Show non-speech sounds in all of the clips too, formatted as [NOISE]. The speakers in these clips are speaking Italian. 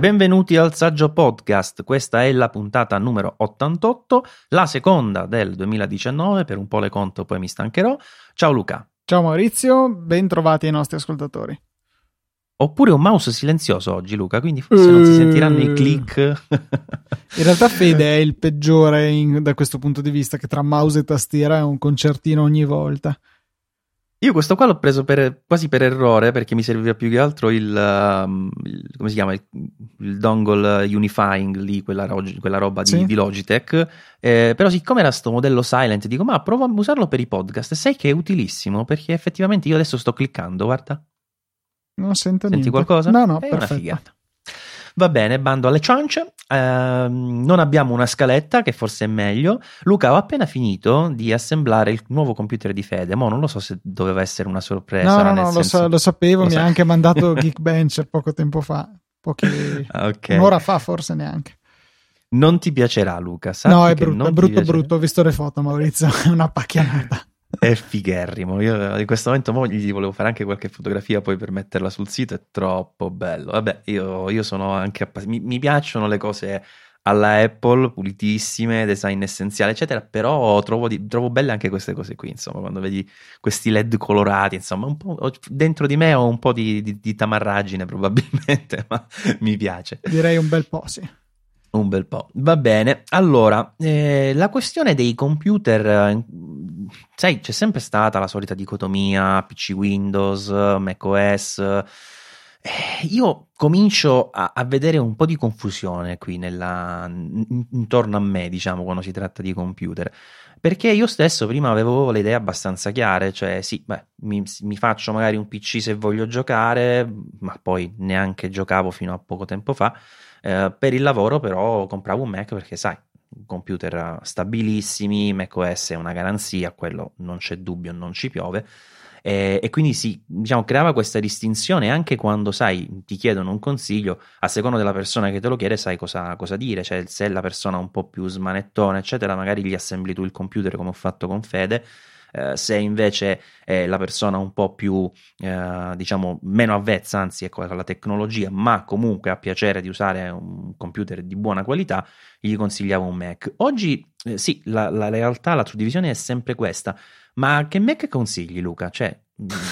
Benvenuti al Saggio Podcast, questa è la puntata numero 88, la seconda del 2019, per un po' le conto poi mi stancherò. Ciao Luca. Ciao Maurizio, ben trovati ai nostri ascoltatori. Oppure un mouse silenzioso oggi Luca, quindi forse non si sentiranno i click. [LAUGHS] In realtà Fede è il peggiore in, da questo punto di vista, che tra mouse e tastiera è un concertino ogni volta. Io questo qua l'ho preso per, quasi per errore perché mi serviva più che altro il, um, il come si chiama, il, il, dongle unifying lì, quella, quella roba di, sì. di Logitech. Eh, però siccome era sto modello silent, dico ma provo a usarlo per i podcast. Sai che è utilissimo perché effettivamente io adesso sto cliccando, guarda. Non sento Senti niente. qualcosa? No, no, è perfetto. una figata. Va bene, bando alle ciance. Uh, non abbiamo una scaletta, che forse è meglio. Luca, ho appena finito di assemblare il nuovo computer di Fede. Mo non lo so se doveva essere una sorpresa. No, no, no, lo, lo, sapevo. Lo mi sa- ha anche mandato [LAUGHS] Geekbench poco tempo fa. Pochi... [LAUGHS] okay. Un'ora fa, forse neanche. Non ti piacerà, Luca. no, è brutto, è brutto, brutto. Ho visto le foto, Maurizio. [LAUGHS] È una pacchianata è figherrimo. Io in questo momento mo gli volevo fare anche qualche fotografia poi per metterla sul sito. È troppo bello. Vabbè, io, io sono anche appass- mi, mi, piacciono le cose alla Apple, pulitissime, design essenziale, eccetera. Però trovo, di, trovo belle anche queste cose qui. Insomma, quando vedi questi LED colorati, insomma, dentro di me ho un po' di, di, di tamarragine [LAUGHS] probabilmente, ma mi piace. Direi un bel po', sì. Un bel po'. Va bene. Allora, eh, la questione dei computer, eh, sai, c'è sempre stata la solita dicotomia PC Windows, macOS. Eh, io comincio a, a, vedere un po' di confusione qui nella, intorno a me, diciamo, quando si tratta di computer. Perché io stesso prima avevo le idee abbastanza chiare, cioè sì, beh, mi, mi faccio magari un PC se voglio giocare, ma poi neanche giocavo fino a poco tempo fa eh, per il lavoro però compravo un Mac perché sai, computer stabilissimi, macOS è una garanzia, quello non c'è dubbio, non ci piove. E, e, quindi si diciamo, creava questa distinzione anche quando sai ti chiedono un consiglio a seconda della persona che te lo chiede sai cosa, cosa dire cioè se la persona è un po' più smanettone eccetera magari gli assembli tu il computer come ho fatto con Fede eh, se invece è la persona un po' più, eh, diciamo, meno avvezza, anzi, ecco, alla tecnologia, ma comunque ha piacere di usare un computer di buona qualità, gli consigliavo un Mac. Oggi, eh, sì, la, la realtà, la suddivisione è sempre questa, ma che Mac consigli, Luca? Cioè,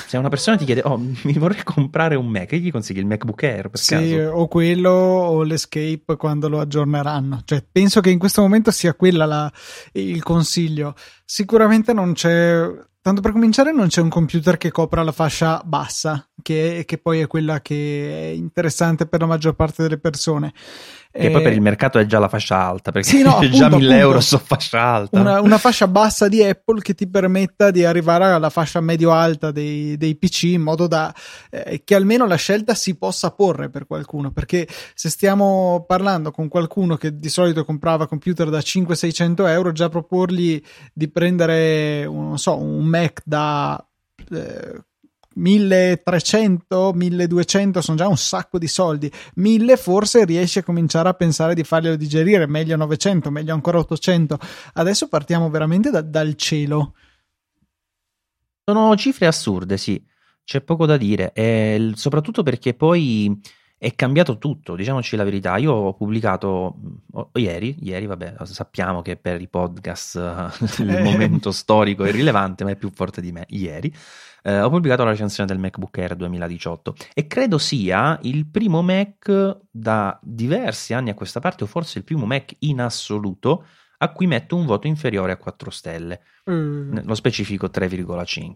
se una persona ti chiede, oh, mi vorrei comprare un Mac, e gli consigli il MacBook Air per sì, caso? o quello o l'Escape quando lo aggiorneranno. Cioè, penso che in questo momento sia quella la, il consiglio. Sicuramente non c'è Tanto per cominciare non c'è un computer che copra la fascia bassa, che, che, poi è quella che è interessante per la maggior parte delle persone. Che eh, poi per il mercato è già la fascia alta, perché sì, no, [LAUGHS] appunto, già 1000 appunto, euro su fascia alta. Una, una, fascia bassa di Apple che ti permetta di arrivare alla fascia medio-alta dei, dei PC in modo da eh, che almeno la scelta si possa porre per qualcuno, perché se stiamo parlando con qualcuno che di solito comprava computer da 500-600 euro, già proporgli di prendere, non so, un Mac da... Eh, 1300, 1200 sono già un sacco di soldi. 1000 forse riesci a cominciare a pensare di farglielo digerire, meglio 900, meglio ancora 800. Adesso partiamo veramente da, dal cielo. Sono cifre assurde, sì, c'è poco da dire, e soprattutto perché poi è cambiato tutto, diciamoci la verità. Io ho pubblicato oh, ieri, ieri, vabbè, sappiamo che per i podcast [LAUGHS] il momento storico è rilevante, ma è più forte di me. Ieri eh, ho pubblicato la recensione del MacBook Air 2018 e credo sia il primo Mac da diversi anni a questa parte, o forse il primo Mac in assoluto, a cui metto un voto inferiore a 4 stelle, mm. nello specifico 3,5.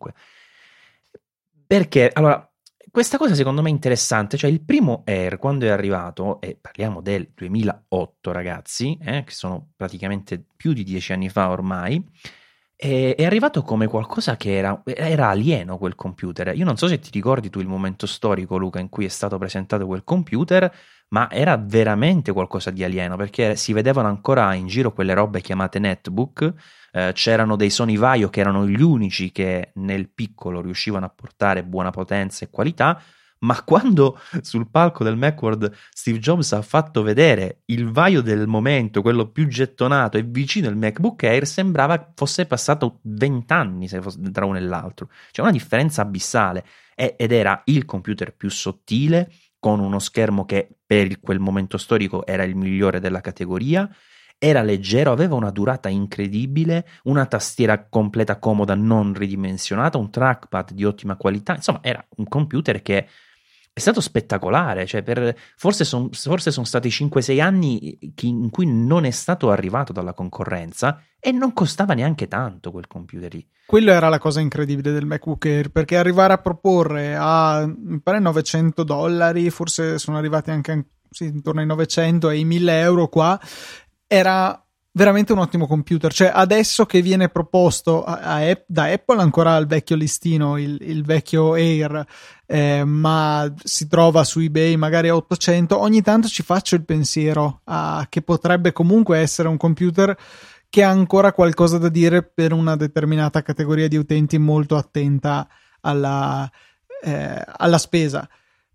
Perché, allora, questa cosa secondo me è interessante, cioè il primo Air quando è arrivato, e parliamo del 2008 ragazzi, eh, che sono praticamente più di dieci anni fa ormai, è, è arrivato come qualcosa che era, era, alieno quel computer. Io non so se ti ricordi tu il momento storico, Luca, in cui è stato presentato quel computer, ma era veramente qualcosa di alieno perché si vedevano ancora in giro quelle robe chiamate netbook. Eh, c'erano dei Sony Vaio che erano gli unici che nel piccolo riuscivano a portare buona potenza e qualità ma quando sul palco del Macworld Steve Jobs ha fatto vedere il vaio del momento, quello più gettonato e vicino al MacBook Air, sembrava fosse passato vent'anni tra uno e l'altro. C'è una differenza abissale ed era il computer più sottile, con uno schermo che per quel momento storico era il migliore della categoria, era leggero, aveva una durata incredibile, una tastiera completa comoda non ridimensionata, un trackpad di ottima qualità, insomma era un computer che è stato spettacolare, cioè per, forse, son, sono stati 5-6 anni in cui non è stato arrivato dalla concorrenza e non costava neanche tanto quel computer lì. Quello era la cosa incredibile del MacBook Air, perché arrivare a proporre a, mi pare 900 dollari, forse sono arrivati anche sì, intorno ai 900 e ai 1000 euro qua, era veramente un ottimo computer. Cioè, adesso che viene proposto a, a, da Apple ancora al vecchio listino, il, il vecchio Air, eh, ma si trova su eBay magari a 800, ogni tanto ci faccio il pensiero a, che potrebbe comunque essere un computer che ha ancora qualcosa da dire per una determinata categoria di utenti molto attenta alla, eh, alla spesa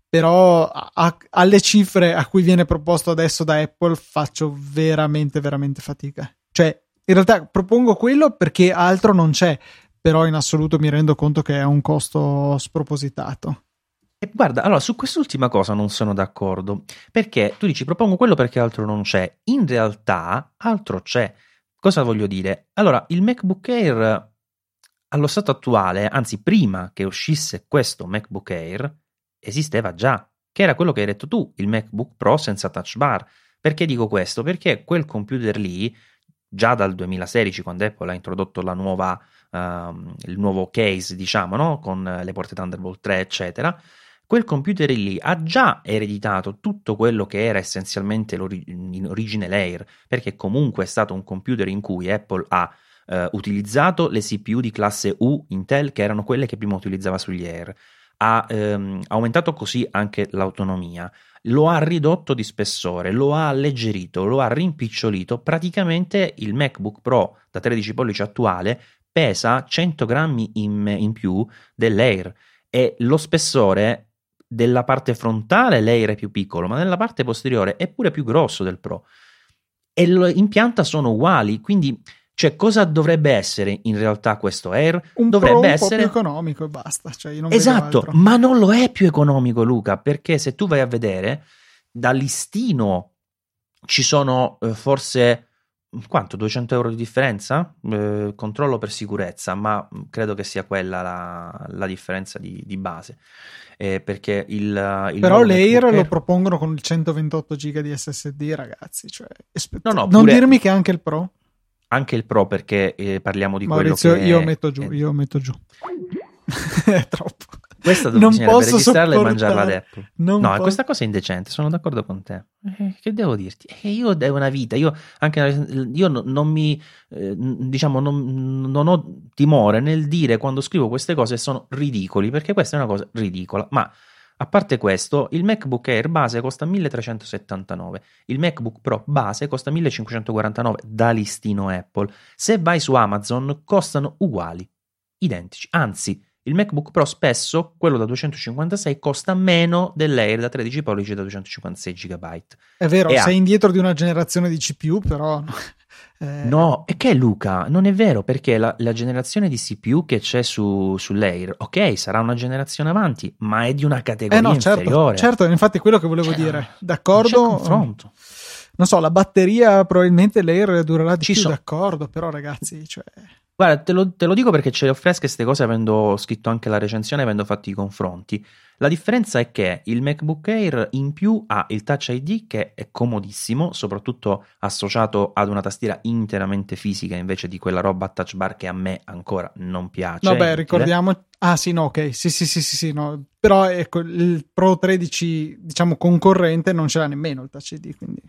però a, alle cifre a cui viene proposto adesso da Apple faccio veramente veramente fatica cioè in realtà propongo quello perché altro non c'è però in assoluto mi rendo conto che è un costo spropositato e guarda, allora su quest'ultima cosa non sono d'accordo, perché tu dici propongo quello perché altro non c'è. In realtà altro c'è. Cosa voglio dire? Allora, il MacBook Air allo stato attuale, anzi prima che uscisse questo MacBook Air, esisteva già, che era quello che hai detto tu, il MacBook Pro senza touch bar. Perché dico questo? Perché quel computer lì, già dal 2016, quando Apple ha introdotto nuova, uh, il nuovo case, diciamo, no? con le porte Thunderbolt 3, eccetera, quel computer lì ha già ereditato tutto quello che era essenzialmente in origine Layer, perché comunque è stato un computer in cui Apple ha uh, utilizzato le CPU di classe U Intel, che erano quelle che prima utilizzava sugli Air ha ehm, aumentato così anche l'autonomia, lo ha ridotto di spessore, lo ha alleggerito, lo ha rimpicciolito. Praticamente il MacBook Pro da 13 pollici attuale pesa 100 grammi in, in più dell'Air e lo spessore della parte frontale l'Air è più piccolo, ma nella parte posteriore è pure più grosso del Pro. E l'impianta sono uguali, quindi cioè, cosa dovrebbe essere in realtà questo Air? Un dovrebbe un essere più economico e basta. Cioè, esatto, ma non lo è più economico, Luca, perché se tu vai a vedere da listino ci sono eh, forse quanto 200 euro di differenza? Eh, controllo per sicurezza, ma credo che sia quella la, la differenza di, di base. Eh, perché il, il però l'Air Air... lo propongono con il 128 giga di SSD, ragazzi. Cioè, espe- no, no, non dirmi che anche il Pro anche il Pro perché eh, parliamo di Maurizio, quello che io metto giù, è... io metto giù. è troppo. Questa non posso registrarla e mangiarla ad Apple. Non no, po- questa cosa è indecente, sono d'accordo con te. Eh, che devo dirti? Eh, io devo una vita, io, anche, io non, non mi, eh, diciamo, non, non, ho timore nel dire quando scrivo queste cose sono ridicoli, perché questa è una cosa ridicola, ma a parte questo, il MacBook Air base costa 1379, il MacBook Pro base costa 1549 da listino Apple. Se vai su Amazon costano uguali, identici. Anzi, il MacBook Pro spesso, quello da 256, costa meno dell'Air da 13 pollici da 256 GB. È vero, e sei ha... indietro di una generazione di CPU, però eh... No, e che è Luca? Non è vero perché la, la generazione di CPU che c'è su, sull'Air, ok, sarà una generazione avanti, ma è di una categoria eh no, certo, inferiore. Certo, infatti quello che volevo cioè, dire. D'accordo? Non confronto. Non so, la batteria probabilmente l'Air durerà di Ci più, so... d'accordo, però ragazzi, cioè... Guarda, te lo, te lo, dico perché ce le ho fresche queste cose avendo scritto anche la recensione, avendo fatto i confronti. La differenza è che il MacBook Air in più ha il Touch ID che è comodissimo, soprattutto associato ad una tastiera interamente fisica invece di quella roba a touch bar che a me ancora non piace. Vabbè, ricordiamo... Ah sì, no, ok, sì, sì, sì, sì, sì no. però ecco, il Pro 13, diciamo, concorrente non ce l'ha nemmeno il Touch ID, quindi...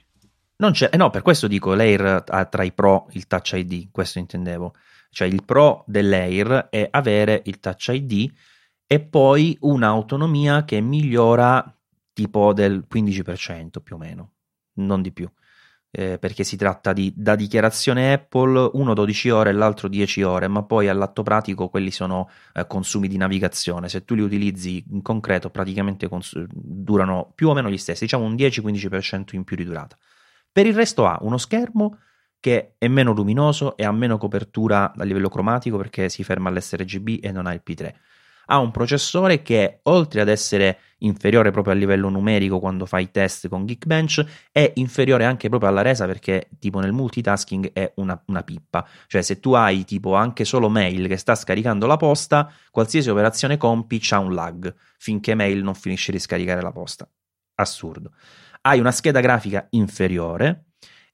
Non c'è, eh no, per questo dico, l'Air ha tra i Pro il Touch ID, questo intendevo. Cioè il Pro dell'Air è avere il Touch ID e poi un'autonomia che migliora tipo del 15% più o meno, non di più. Eh, perché si tratta di da dichiarazione Apple uno 12 ore e l'altro 10 ore, ma poi all'atto pratico quelli sono eh, consumi di navigazione. Se tu li utilizzi in concreto, praticamente cons- durano più o meno gli stessi, diciamo un 10-15% in più di durata. Per il resto ha uno schermo che è meno luminoso e ha meno copertura a livello cromatico perché si ferma all'sRGB e non ha il P3 ha un processore che oltre ad essere inferiore proprio a livello numerico quando fai test con Geekbench, è inferiore anche proprio alla resa perché tipo nel multitasking è una, una pippa. Cioè se tu hai tipo anche solo mail che sta scaricando la posta, qualsiasi operazione compi c'ha un lag finché mail non finisce di scaricare la posta. Assurdo. Hai una scheda grafica inferiore,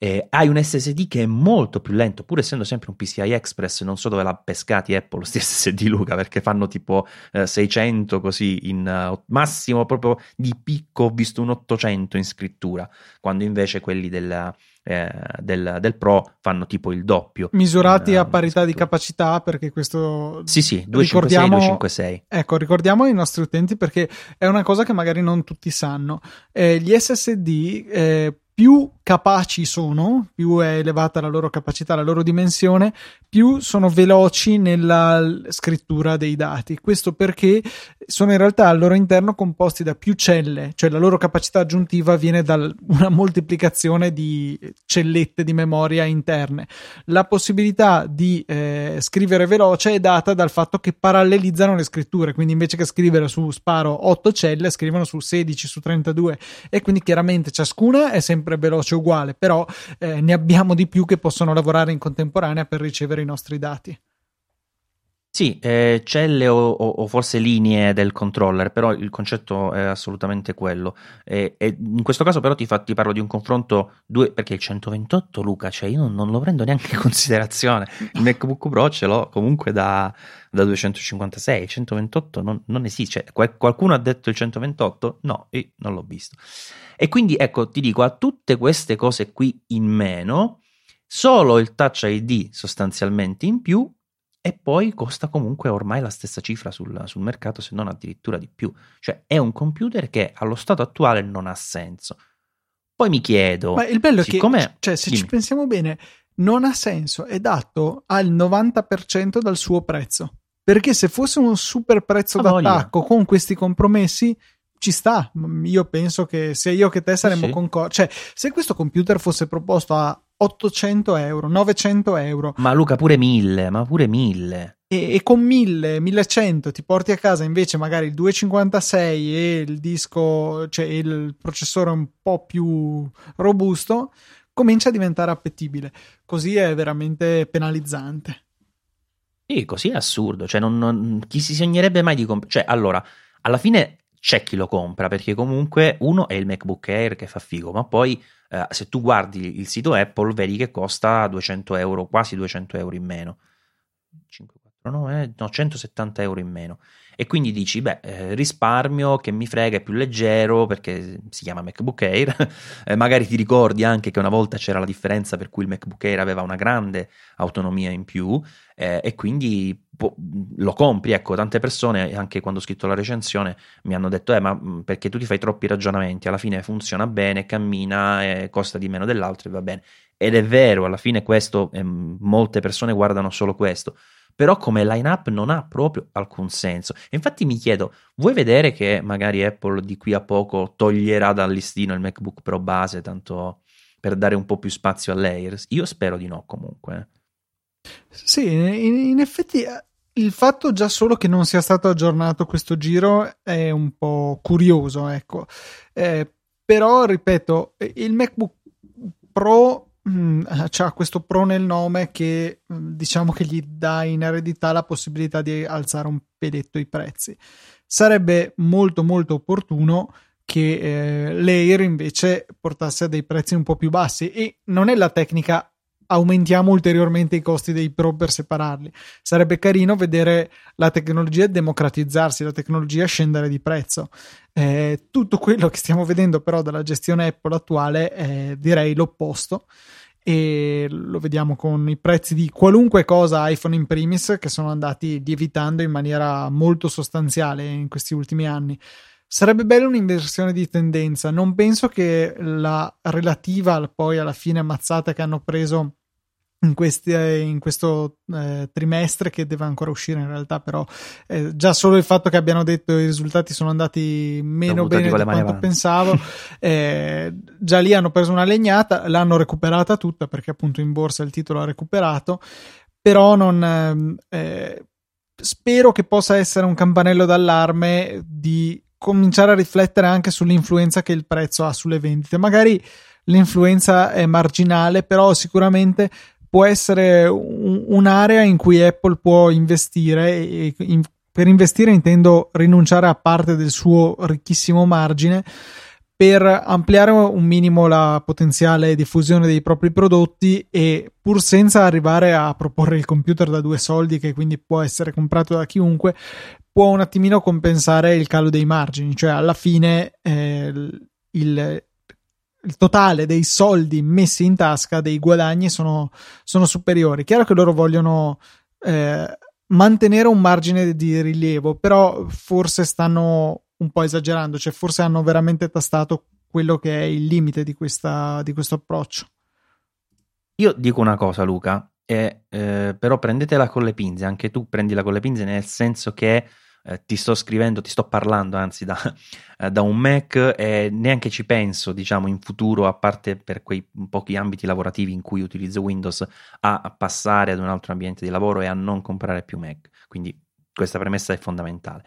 eh, hai un SSD che è molto più lento, pur essendo sempre un PCI Express, non so dove l'ha pescati Apple, sti [LAUGHS] SSD Luca, perché fanno tipo eh, 600 così in uh, massimo proprio di picco ho visto un 800 in scrittura, quando invece quelli del, eh, del, del, Pro fanno tipo il doppio. Misurati in, a parità di capacità, perché questo... Sì, sì, 256 256. Ecco, ricordiamo ai nostri utenti perché è una cosa che magari non tutti sanno. Eh, gli SSD eh, più capaci sono, più è elevata la loro capacità, la loro dimensione, più sono veloci nella scrittura dei dati. Questo perché sono in realtà al loro interno composti da più celle, cioè la loro capacità aggiuntiva viene da una moltiplicazione di cellette di memoria interne. La possibilità di eh, scrivere veloce è data dal fatto che parallelizzano le scritture, quindi invece che scrivere su sparo 8 celle, scrivono su 16, su 32 e quindi chiaramente ciascuna è sempre veloce uguale, però eh, ne abbiamo di più che possono lavorare in contemporanea per ricevere i nostri dati. Sì, eh, celle o, o, o, forse linee del controller, però il concetto è assolutamente quello. E, e in questo caso però ti, fa, ti, parlo di un confronto, due, perché il 128 Luca, cioè io non, non, lo prendo neanche in considerazione. Il MacBook Pro ce l'ho comunque da, da 256, il 128 non, non esiste. Cioè, qual, qualcuno ha detto il 128? No, io non l'ho visto. E quindi ecco, ti dico, a tutte queste cose qui in meno, solo il Touch ID sostanzialmente in più e poi costa comunque ormai la stessa cifra sul, sul, mercato, se non addirittura di più. Cioè è un computer che allo stato attuale non ha senso. Poi mi chiedo... Ma il bello è che, cioè, se dimmi. ci pensiamo bene, non ha senso, è dato al 90% dal suo prezzo. Perché se fosse un super prezzo ah, d'attacco voglia. con questi compromessi, ci sta. Io penso che sia io che te saremmo sì. concordi. Cioè, se questo computer fosse proposto a 800 euro, 900 euro. Ma Luca pure 1000, ma pure 1000. E, e, con 1000, 1100 ti porti a casa invece magari il 256 e il disco, cioè il processore un po' più robusto, comincia a diventare appetibile. Così è veramente penalizzante. Sì, così è assurdo. Cioè, non, non, chi si sognerebbe mai di comprare? Cioè, allora, alla fine c'è chi lo compra perché comunque uno è il MacBook Air che fa figo, ma poi eh, se tu guardi il sito Apple vedi che costa 200 euro, quasi 200 euro in meno. 549, no, 170 euro in meno. E quindi dici, beh, eh, risparmio che mi frega, è più leggero perché si chiama MacBook Air. [LAUGHS] eh, magari ti ricordi anche che una volta c'era la differenza per cui il MacBook Air aveva una grande autonomia in più eh, e quindi po- lo compri. Ecco, tante persone, anche quando ho scritto la recensione, mi hanno detto, eh, ma mm, perché tu ti fai troppi ragionamenti, alla fine funziona bene, cammina, eh, costa di meno dell'altro e va bene. Ed è vero, alla fine questo, ehm, molte persone guardano solo questo però come line-up non ha proprio alcun senso. infatti mi chiedo, vuoi vedere che magari Apple di qui a poco toglierà dal listino il MacBook Pro base, tanto per dare un po' più spazio a layers? Io spero di no comunque. Sì, in, in effetti eh, il fatto già solo che non sia stato aggiornato questo giro è un po' curioso, ecco. Eh, però, ripeto, il MacBook Pro Mm, c'ha questo pro nel nome che mm, diciamo che gli dà in eredità la possibilità di alzare un peletto i prezzi. Sarebbe molto molto opportuno che eh, l'Air invece portasse a dei prezzi un po' più bassi e non è la tecnica aumentiamo ulteriormente i costi dei pro per separarli. Sarebbe carino vedere la tecnologia democratizzarsi, la tecnologia scendere di prezzo. Eh, tutto quello che stiamo vedendo però dalla gestione Apple attuale è direi l'opposto e lo vediamo con i prezzi di qualunque cosa iPhone in primis che sono andati lievitando in maniera molto sostanziale in questi ultimi anni. Sarebbe bella un'inversione di tendenza. Non penso che la relativa poi alla fine ammazzata che hanno preso in, questi, in questo eh, trimestre che deve ancora uscire in realtà però eh, già solo il fatto che abbiano detto i risultati sono andati meno bene di quanto avanti. pensavo [LAUGHS] eh, già lì hanno preso una legnata l'hanno recuperata tutta perché appunto in borsa il titolo ha recuperato però non ehm, eh, spero che possa essere un campanello d'allarme di cominciare a riflettere anche sull'influenza che il prezzo ha sulle vendite. Magari l'influenza è marginale, però sicuramente può essere un, un'area in cui Apple può investire e in, per investire intendo rinunciare a parte del suo ricchissimo margine per ampliare un minimo la potenziale diffusione dei propri prodotti e pur senza arrivare a proporre il computer da due soldi che quindi può essere comprato da chiunque può un attimino compensare il calo dei margini. Cioè alla fine eh, il, il totale dei soldi messi in tasca dei guadagni sono, sono superiori chiaro che loro vogliono eh, mantenere un margine di rilievo però forse stanno un po' esagerando, cioè forse hanno veramente tastato quello che è il limite di, questa, di questo approccio. Io dico una cosa, Luca, eh, eh, però prendetela con le pinze, anche tu prendila con le pinze, nel senso che eh, ti sto scrivendo, ti sto parlando anzi da, eh, da, un Mac e neanche ci penso, diciamo, in futuro, a parte per quei pochi ambiti lavorativi in cui utilizzo Windows, a passare ad un altro ambiente di lavoro e a non comprare più Mac. Quindi questa premessa è fondamentale.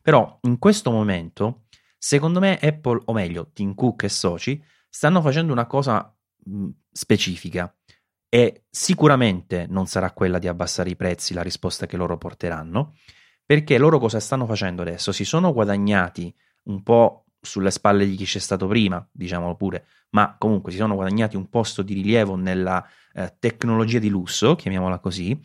Però in questo momento, secondo me, Apple, o meglio, Tim Cook e soci, stanno facendo una cosa specifica e sicuramente non sarà quella di abbassare i prezzi la risposta che loro porteranno, perché loro cosa stanno facendo adesso? Si sono guadagnati un po' sulle spalle di chi c'è stato prima, diciamolo pure, ma comunque si sono guadagnati un posto di rilievo nella eh, tecnologia di lusso, chiamiamola così,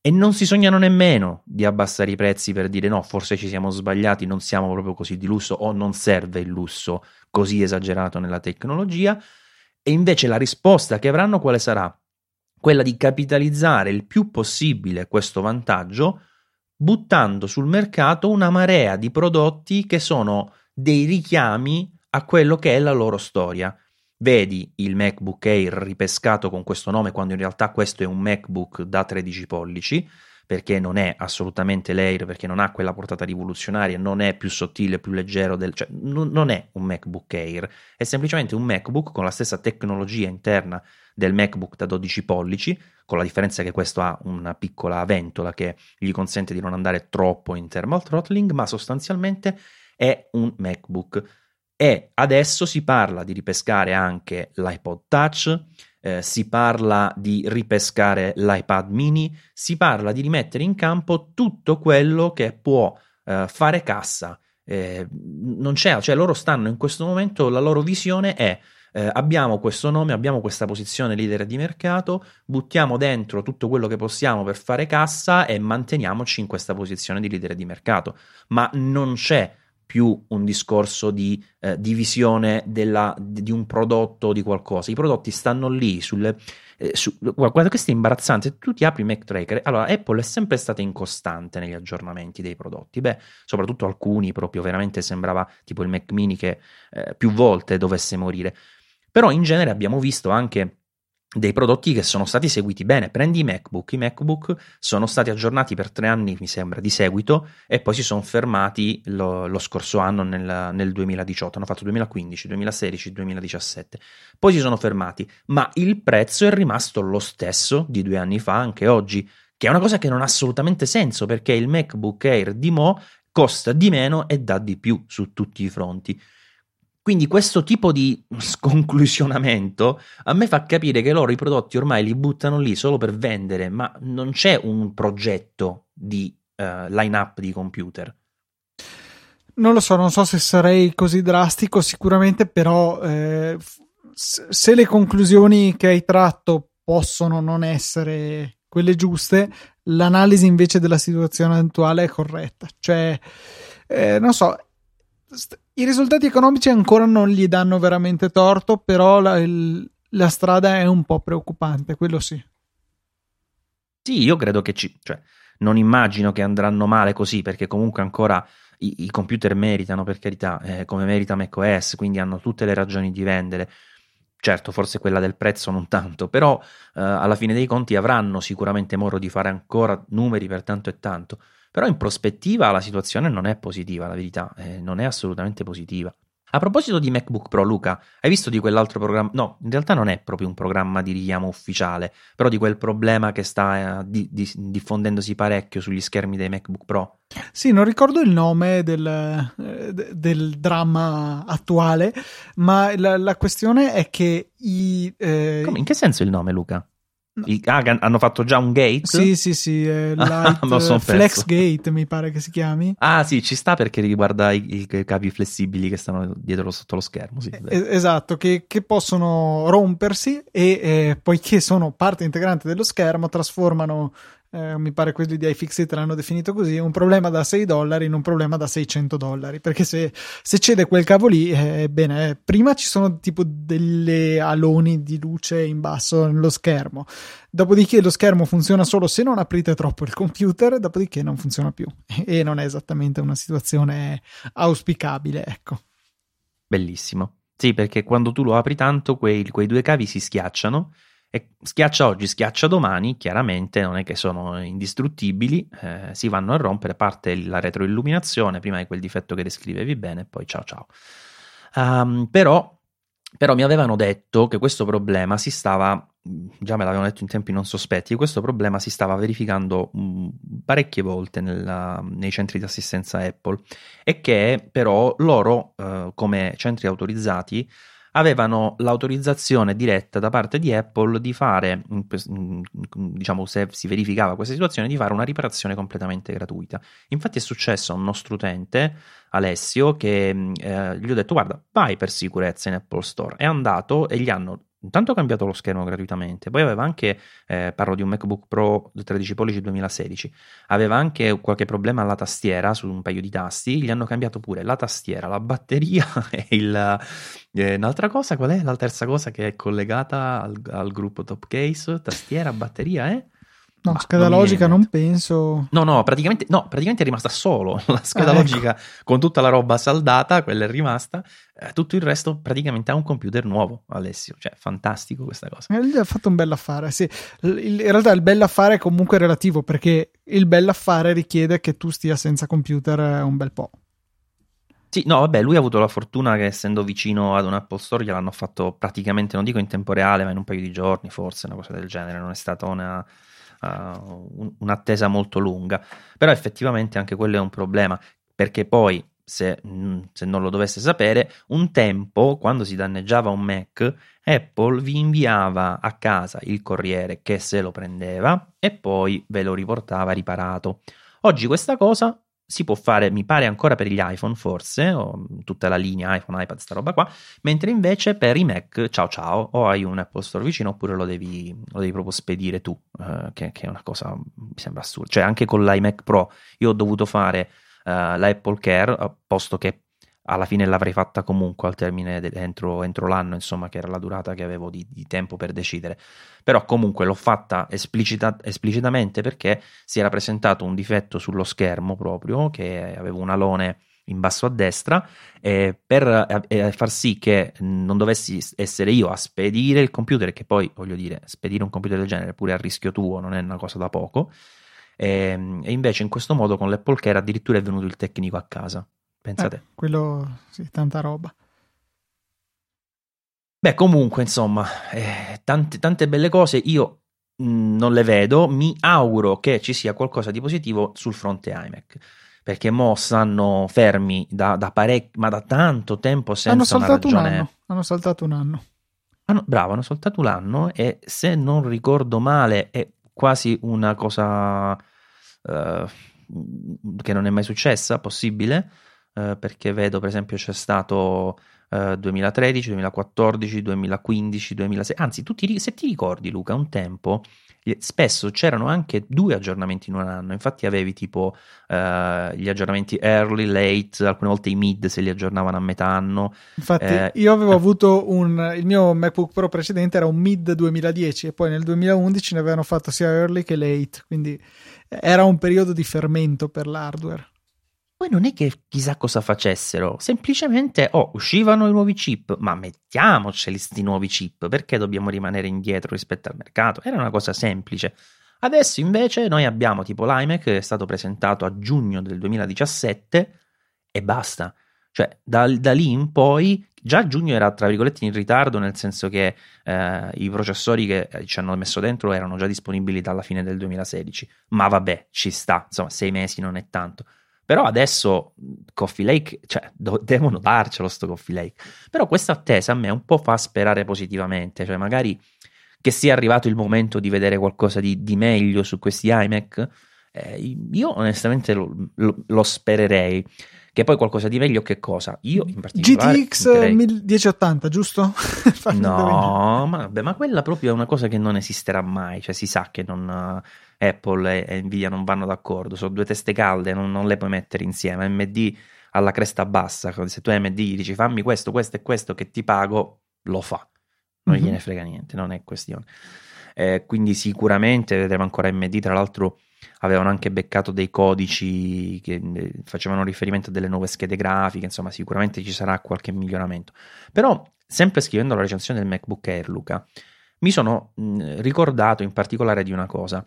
e non si sognano nemmeno di abbassare i prezzi per dire no, forse ci siamo sbagliati, non siamo proprio così di lusso o non serve il lusso così esagerato nella tecnologia. E invece la risposta che avranno quale sarà? Quella di capitalizzare il più possibile questo vantaggio buttando sul mercato una marea di prodotti che sono dei richiami a quello che è la loro storia. Vedi il MacBook Air ripescato con questo nome quando in realtà questo è un MacBook da 13 pollici perché non è assolutamente l'Air, perché non ha quella portata rivoluzionaria, non è più sottile, più leggero, del, cioè n- non è un MacBook Air, è semplicemente un MacBook con la stessa tecnologia interna del MacBook da 12 pollici, con la differenza che questo ha una piccola ventola che gli consente di non andare troppo in thermal throttling, ma sostanzialmente è un MacBook. E adesso si parla di ripescare anche l'iPod Touch, eh, si parla di ripescare l'iPad mini, si parla di rimettere in campo tutto quello che può eh, fare cassa. Eh, non c'è, cioè loro stanno in questo momento, la loro visione è eh, abbiamo questo nome, abbiamo questa posizione leader di mercato, buttiamo dentro tutto quello che possiamo per fare cassa e manteniamoci in questa posizione di leader di mercato. Ma non c'è più un discorso di eh, divisione della, di un prodotto o di qualcosa. I prodotti stanno lì sulle. Eh, su, guarda, questo è imbarazzante. Tu ti apri Mac Tracker. Allora, Apple è sempre stata incostante negli aggiornamenti dei prodotti. Beh, soprattutto alcuni proprio veramente sembrava tipo il Mac Mini che eh, più volte dovesse morire. Però in genere abbiamo visto anche dei prodotti che sono stati seguiti bene. Prendi i MacBook, i MacBook sono stati aggiornati per tre anni, mi sembra, di seguito e poi si sono fermati lo, lo scorso anno nel, nel, 2018, hanno fatto 2015, 2016, 2017, poi si sono fermati, ma il prezzo è rimasto lo stesso di due anni fa, anche oggi, che è una cosa che non ha assolutamente senso perché il MacBook Air di Mo costa di meno e dà di più su tutti i fronti. Quindi questo tipo di sconclusionamento a me fa capire che loro i prodotti ormai li buttano lì solo per vendere, ma non c'è un progetto di uh, line-up di computer. Non lo so, non so se sarei così drastico, sicuramente, però eh, se le conclusioni che hai tratto possono non essere quelle giuste, l'analisi invece della situazione attuale è corretta. Cioè, eh, non so, i risultati economici ancora non gli danno veramente torto, però la, il, la strada è un po' preoccupante, quello sì. Sì, io credo che ci... Cioè, non immagino che andranno male così, perché comunque ancora i, i computer meritano, per carità, eh, come merita macOS, quindi hanno tutte le ragioni di vendere. Certo, forse quella del prezzo non tanto, però eh, alla fine dei conti avranno sicuramente modo di fare ancora numeri per tanto e tanto. Però in prospettiva la situazione non è positiva, la verità, eh, non è assolutamente positiva. A proposito di MacBook Pro, Luca, hai visto di quell'altro programma? No, in realtà non è proprio un programma di richiamo ufficiale, però di quel problema che sta eh, di, di, diffondendosi parecchio sugli schermi dei MacBook Pro. Sì, non ricordo il nome del, eh, del dramma attuale, ma la, la, questione è che i... Eh... Come, in che senso il nome, Luca? I, ah, hanno fatto già un gate? Sì, sì, sì, eh, [LAUGHS] light, ah, Flex Gate mi pare che si chiami. Ah, sì, ci sta perché riguarda i, i cavi flessibili che stanno dietro sotto lo schermo. Sì, eh, esatto, che, che, possono rompersi e eh, poiché sono parte integrante dello schermo, trasformano eh, mi pare quelli di iFixit l'hanno definito così, un problema da 6 dollari in un problema da 600 dollari, perché se, se cede quel cavo lì, eh, bene, prima ci sono tipo delle aloni di luce in basso nello schermo, dopodiché lo schermo funziona solo se non aprite troppo il computer, dopodiché non funziona più [LAUGHS] e non è esattamente una situazione auspicabile, ecco. Bellissimo. Sì, perché quando tu lo apri tanto, quei, quei due cavi si schiacciano e schiaccia oggi, schiaccia domani, chiaramente non è che sono indistruttibili, eh, si vanno a rompere, parte la retroilluminazione, prima di quel difetto che descrivevi bene, poi ciao ciao. Um, però, però mi avevano detto che questo problema si stava, già me l'avevano detto in tempi non sospetti, questo problema si stava verificando mh, parecchie volte nella, nei centri di assistenza Apple e che però loro, eh, come centri autorizzati, avevano l'autorizzazione diretta da parte di Apple di fare, diciamo se si verificava questa situazione, di fare una riparazione completamente gratuita. Infatti è successo a un nostro utente, Alessio, che eh, gli ho detto guarda vai per sicurezza in Apple Store, è andato e gli hanno intanto cambiato lo schermo gratuitamente, poi aveva anche, eh, parlo di un MacBook Pro 13 pollici 2016, aveva anche qualche problema alla tastiera su un paio di tasti, gli hanno cambiato pure la tastiera, la batteria [LAUGHS] e il... Eh, un'altra cosa, qual è la terza cosa che è collegata al, al gruppo Top Case? Tastiera, batteria, eh? No, Ma scheda non logica non penso. No, no, praticamente, no, praticamente è rimasta solo [LAUGHS] la scheda ah, ecco. logica con tutta la roba saldata, quella è rimasta. Eh, tutto il resto praticamente ha un computer nuovo, Alessio. Cioè, fantastico questa cosa. Eh, lui ha fatto un bel affare, sì. in realtà il bel affare è comunque relativo perché il bel affare richiede che tu stia senza computer eh, un bel po'. Sì, no, vabbè, lui ha avuto la fortuna che essendo vicino ad un Apple Store gliel'hanno fatto praticamente, non dico in tempo reale, ma in un paio di giorni, forse, una cosa del genere. Non è stata una uh, un'attesa molto lunga. Però effettivamente anche quello è un problema, perché poi se, mm, se, non lo dovesse sapere, un tempo, quando si danneggiava un Mac, Apple vi inviava a casa il corriere che se lo prendeva e poi ve lo riportava riparato. Oggi questa cosa si può fare, mi pare ancora per gli iPhone forse, o tutta la linea iPhone, iPad, sta roba qua, mentre invece per i Mac, ciao ciao, o hai un Apple Store vicino oppure lo devi, lo devi proprio spedire tu, eh, che, che, è una cosa, mi sembra assurda. Cioè anche con l'iMac Pro io ho dovuto fare uh, l'Apple Care, posto che alla fine l'avrei fatta comunque al termine de- entro, entro, l'anno, insomma, che era la durata che avevo di, di tempo per decidere. Però comunque l'ho fatta esplicita- esplicitamente perché si era presentato un difetto sullo schermo proprio, che avevo un alone in basso a destra, eh, per eh, far sì che non dovessi essere io a spedire il computer, che poi voglio dire, spedire un computer del genere pure a rischio tuo non è una cosa da poco. E, e invece in questo modo con l'Apple Care addirittura è venuto il tecnico a casa. Pensate. Eh, quello, sì, tanta roba. Beh, comunque, insomma, eh, tante, tante, belle cose. Io mh, mm, non le vedo. Mi auguro che ci sia qualcosa di positivo sul fronte iMac. Perché mo stanno fermi da, da parecchio, ma da tanto tempo senza hanno saltato una ragione. Un anno. Hanno saltato un anno. Hanno, bravo, hanno saltato un anno e se non ricordo male è quasi una cosa uh, che non è mai successa, possibile eh, perché vedo per esempio c'è stato eh, 2013, 2014, 2015, 2006, anzi ti, se ti ricordi Luca un tempo spesso c'erano anche due aggiornamenti in un anno, infatti avevi tipo eh, gli aggiornamenti early, late, alcune volte i mid se li aggiornavano a metà anno. Infatti eh, io avevo eh. avuto un, il mio MacBook Pro precedente era un mid 2010 e poi nel 2011 ne avevano fatto sia early che late, quindi era un periodo di fermento per l'hardware. Poi non è che chissà cosa facessero, semplicemente oh, uscivano i nuovi chip, ma mettiamoceli questi nuovi chip, perché dobbiamo rimanere indietro rispetto al mercato? Era una cosa semplice. Adesso invece noi abbiamo tipo l'iMac che è stato presentato a giugno del 2017 e basta. Cioè, da, da, lì in poi, già giugno era tra virgolette in ritardo, nel senso che eh, i processori che eh, ci hanno messo dentro erano già disponibili dalla fine del 2016. Ma vabbè, ci sta, insomma, sei mesi non è tanto. Però adesso Coffee Lake, cioè, do, devono darcelo sto Coffee Lake. Però questa attesa a me un po' fa sperare positivamente, cioè magari che sia arrivato il momento di vedere qualcosa di, di meglio su questi iMac. Eh, io onestamente lo, lo, lo spererei. Che poi qualcosa di meglio che cosa? Io in particolare GTX 1080, giusto? [LAUGHS] no, ma, vabbè, ma quella proprio è una cosa che non esisterà mai, cioè si sa che non, uh, Apple e, Nvidia non vanno d'accordo, sono due teste calde, non, non, le puoi mettere insieme, AMD alla cresta bassa, se tu AMD dici fammi questo, questo e questo che ti pago, lo fa, non mm-hmm. gliene frega niente, non è questione. Eh, quindi sicuramente vedremo ancora AMD, tra l'altro avevano anche beccato dei codici che eh, facevano riferimento a delle nuove schede grafiche, insomma sicuramente ci sarà qualche miglioramento. Però, sempre scrivendo la recensione del MacBook Air, Luca, mi sono mh, ricordato in particolare di una cosa.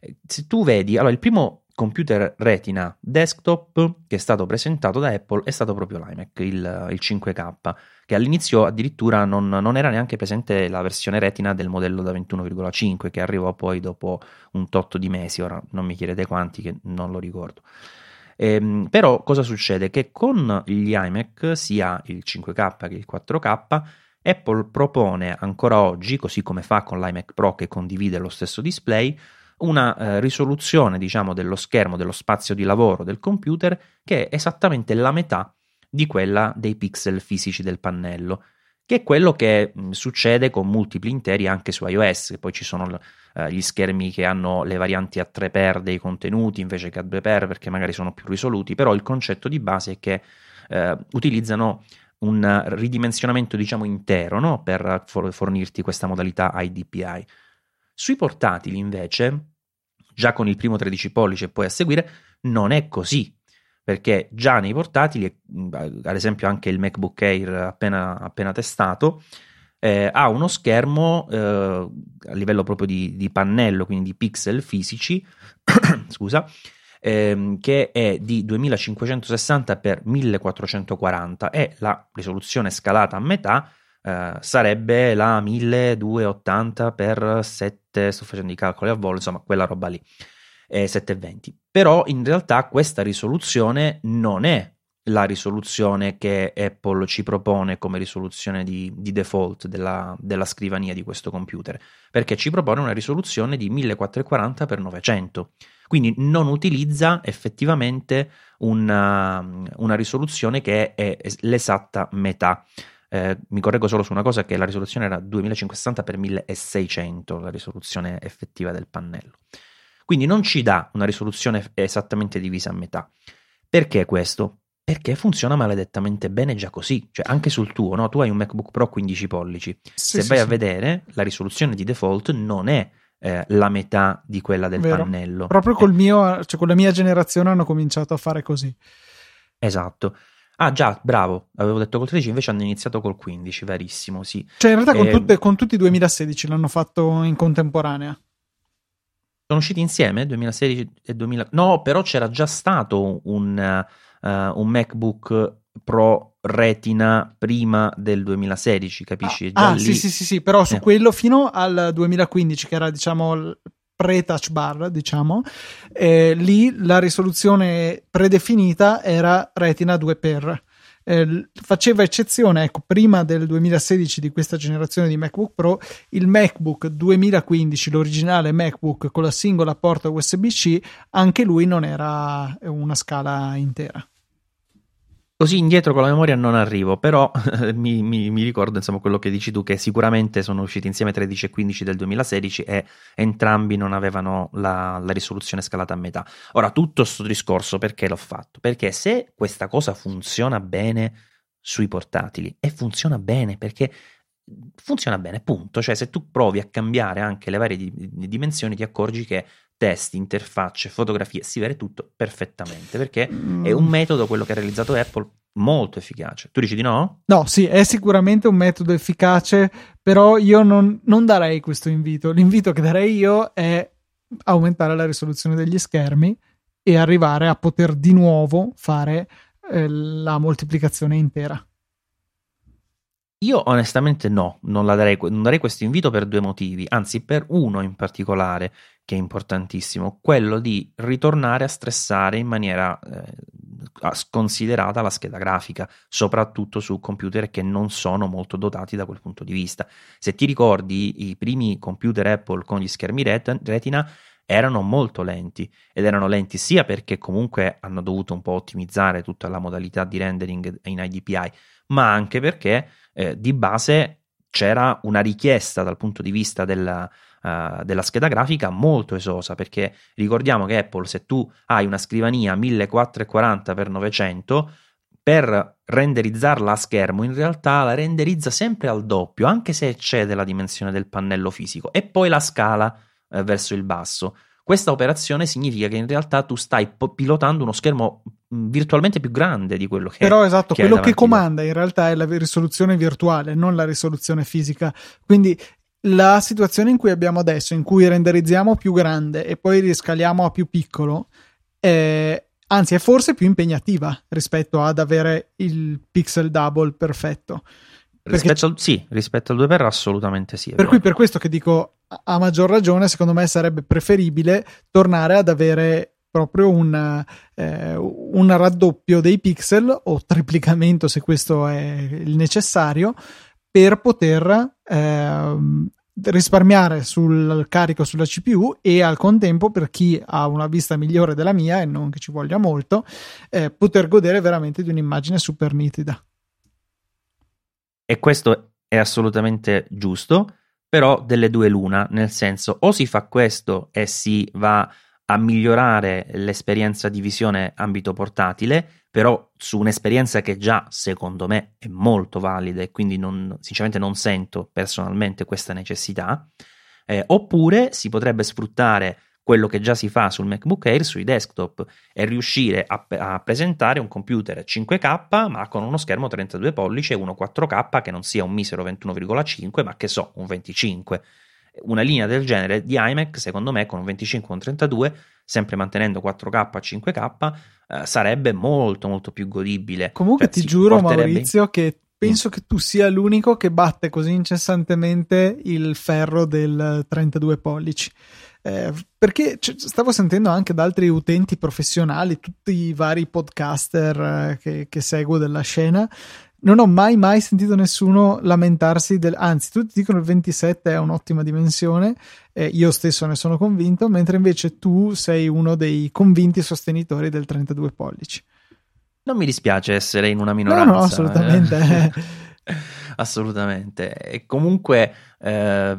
Eh, se tu vedi, allora il primo computer Retina desktop che è stato presentato da Apple è stato proprio l'iMac, il, il 5K, che all'inizio addirittura non, non, era neanche presente la versione Retina del modello da 21,5 che arrivò poi dopo un tot di mesi, ora non mi chiedete quanti che non lo ricordo. Ehm, però cosa succede? Che con gli iMac, sia il 5K che il 4K, Apple propone ancora oggi, così come fa con l'iMac Pro che condivide lo stesso display, una eh, risoluzione, diciamo, dello schermo, dello spazio di lavoro del computer che è esattamente la metà di quella dei pixel fisici del pannello, che è quello che mh, succede con multipli interi anche su iOS, poi ci sono eh, gli schermi che hanno le varianti a 3x dei contenuti invece che a 2x perché magari sono più risoluti, però il concetto di base è che eh, utilizzano un ridimensionamento diciamo intero no? per fornirti questa modalità IDPI. Sui portatili invece Già con il primo 13 pollici e poi a seguire non è così, perché già nei portatili, ad esempio anche il MacBook Air appena, appena testato, eh, ha uno schermo eh, a livello proprio di, di, pannello, quindi di pixel fisici, [COUGHS] scusa, ehm, che è di 2560 x 1440 e la risoluzione scalata a metà eh, sarebbe la 1280 x 7, sto facendo i calcoli a volo, insomma quella roba lì, eh, 720. Però in realtà questa risoluzione non è la risoluzione che Apple ci propone come risoluzione di, di default della, della, scrivania di questo computer, perché ci propone una risoluzione di 1440 x 900. Quindi non utilizza effettivamente una, una risoluzione che è l'esatta metà. Eh, mi correggo solo su una cosa che la risoluzione era 2560 x 1600, la risoluzione effettiva del pannello. Quindi non ci dà una risoluzione esattamente divisa a metà. Perché questo? Perché funziona maledettamente bene già così, cioè anche sul tuo, no? Tu hai un MacBook Pro 15 pollici. Sì, Se sì, vai sì. a vedere, la risoluzione di default non è eh, la metà di quella del Vero. pannello. Proprio col mio, cioè con la mia generazione hanno cominciato a fare così. Esatto. Ah già, bravo, avevo detto col 13, invece hanno iniziato col 15, verissimo, sì. Cioè in realtà con, eh, tutte, con tutti i 2016 l'hanno fatto in contemporanea. Sono usciti insieme 2016 e 2000... No, però c'era già stato un, uh, un MacBook Pro Retina prima del 2016, capisci? Ah, ah sì, sì, sì, sì, però su eh. quello fino al 2015, che era diciamo pre-touch bar, diciamo, eh, lì la risoluzione predefinita era Retina 2x. Eh, faceva eccezione, ecco, prima del 2016 di questa generazione di MacBook Pro, il MacBook 2015, l'originale MacBook con la singola porta USB-C, anche lui non era una scala intera. Così indietro con la memoria non arrivo, però [LAUGHS] mi, mi, mi, ricordo insomma quello che dici tu, che sicuramente sono usciti insieme 13 e 15 del 2016 e entrambi non avevano la, la risoluzione scalata a metà. Ora, tutto questo discorso perché l'ho fatto? Perché se questa cosa funziona bene sui portatili, e funziona bene perché funziona bene, punto. Cioè, se tu provi a cambiare anche le varie di, di dimensioni, ti accorgi che testi, interfacce, fotografie, si vede tutto perfettamente perché mm. è un metodo, quello che ha realizzato Apple, molto efficace. Tu dici di no? No, sì, è sicuramente un metodo efficace, però io non, non darei questo invito. L'invito che darei io è aumentare la risoluzione degli schermi e arrivare a poter di nuovo fare eh, la moltiplicazione intera. Io onestamente no, non, darei, non darei questo invito per due motivi, anzi per uno in particolare che è importantissimo, quello di ritornare a stressare in maniera eh, sconsiderata la scheda grafica, soprattutto su computer che non sono molto dotati da quel punto di vista. Se ti ricordi, i primi computer Apple con gli schermi retina erano molto lenti ed erano lenti sia perché comunque hanno dovuto un po' ottimizzare tutta la modalità di rendering in IDPI, ma anche perché eh, di base c'era una richiesta dal punto di vista della, uh, della scheda grafica molto esosa perché ricordiamo che Apple se tu hai una scrivania 1440x900 per renderizzarla a schermo in realtà la renderizza sempre al doppio anche se eccede la dimensione del pannello fisico e poi la scala eh, verso il basso questa operazione significa che in realtà tu stai pilotando uno schermo virtualmente più grande di quello che Però esatto, che quello che comanda in realtà è la risoluzione virtuale, non la risoluzione fisica. Quindi la situazione in cui abbiamo adesso, in cui renderizziamo più grande e poi riscaliamo a più piccolo, è, anzi è forse più impegnativa rispetto ad avere il pixel double perfetto. Rispetto al, sì, rispetto al 2 per assolutamente sì. Per vero. cui per questo che dico a maggior ragione, secondo me sarebbe preferibile tornare ad avere proprio un, eh, un raddoppio dei pixel o triplicamento se questo è il necessario per poter eh, risparmiare sul carico sulla CPU e al contempo per chi ha una vista migliore della mia e non che ci voglia molto eh, poter godere veramente di un'immagine super nitida e questo è assolutamente giusto però delle due l'una, nel senso o si fa questo e si va a migliorare l'esperienza di visione ambito portatile, però su un'esperienza che già secondo me è molto valida e quindi non, sinceramente non sento personalmente questa necessità, eh, oppure si potrebbe sfruttare quello che già si fa sul MacBook Air sui desktop e riuscire a, a, presentare un computer 5K ma con uno schermo 32 pollici e uno 4K che non sia un misero 21,5 ma che so, un 25. Una linea del genere di iMac secondo me con un 25 o un 32 sempre mantenendo 4K a 5K eh, sarebbe molto molto più godibile. Comunque cioè, ti giuro Maurizio che penso che tu sia l'unico che batte così incessantemente il ferro del 32 pollici. Eh, perché c- stavo sentendo anche da altri utenti professionali, tutti i vari podcaster eh, che, che seguo della scena, non ho mai mai sentito nessuno lamentarsi del anzi tutti dicono il 27 è un'ottima dimensione eh, io stesso ne sono convinto mentre invece tu sei uno dei convinti sostenitori del 32 pollici. Non mi dispiace essere in una minoranza no no assolutamente. eh. [LAUGHS] assolutamente. E comunque eh,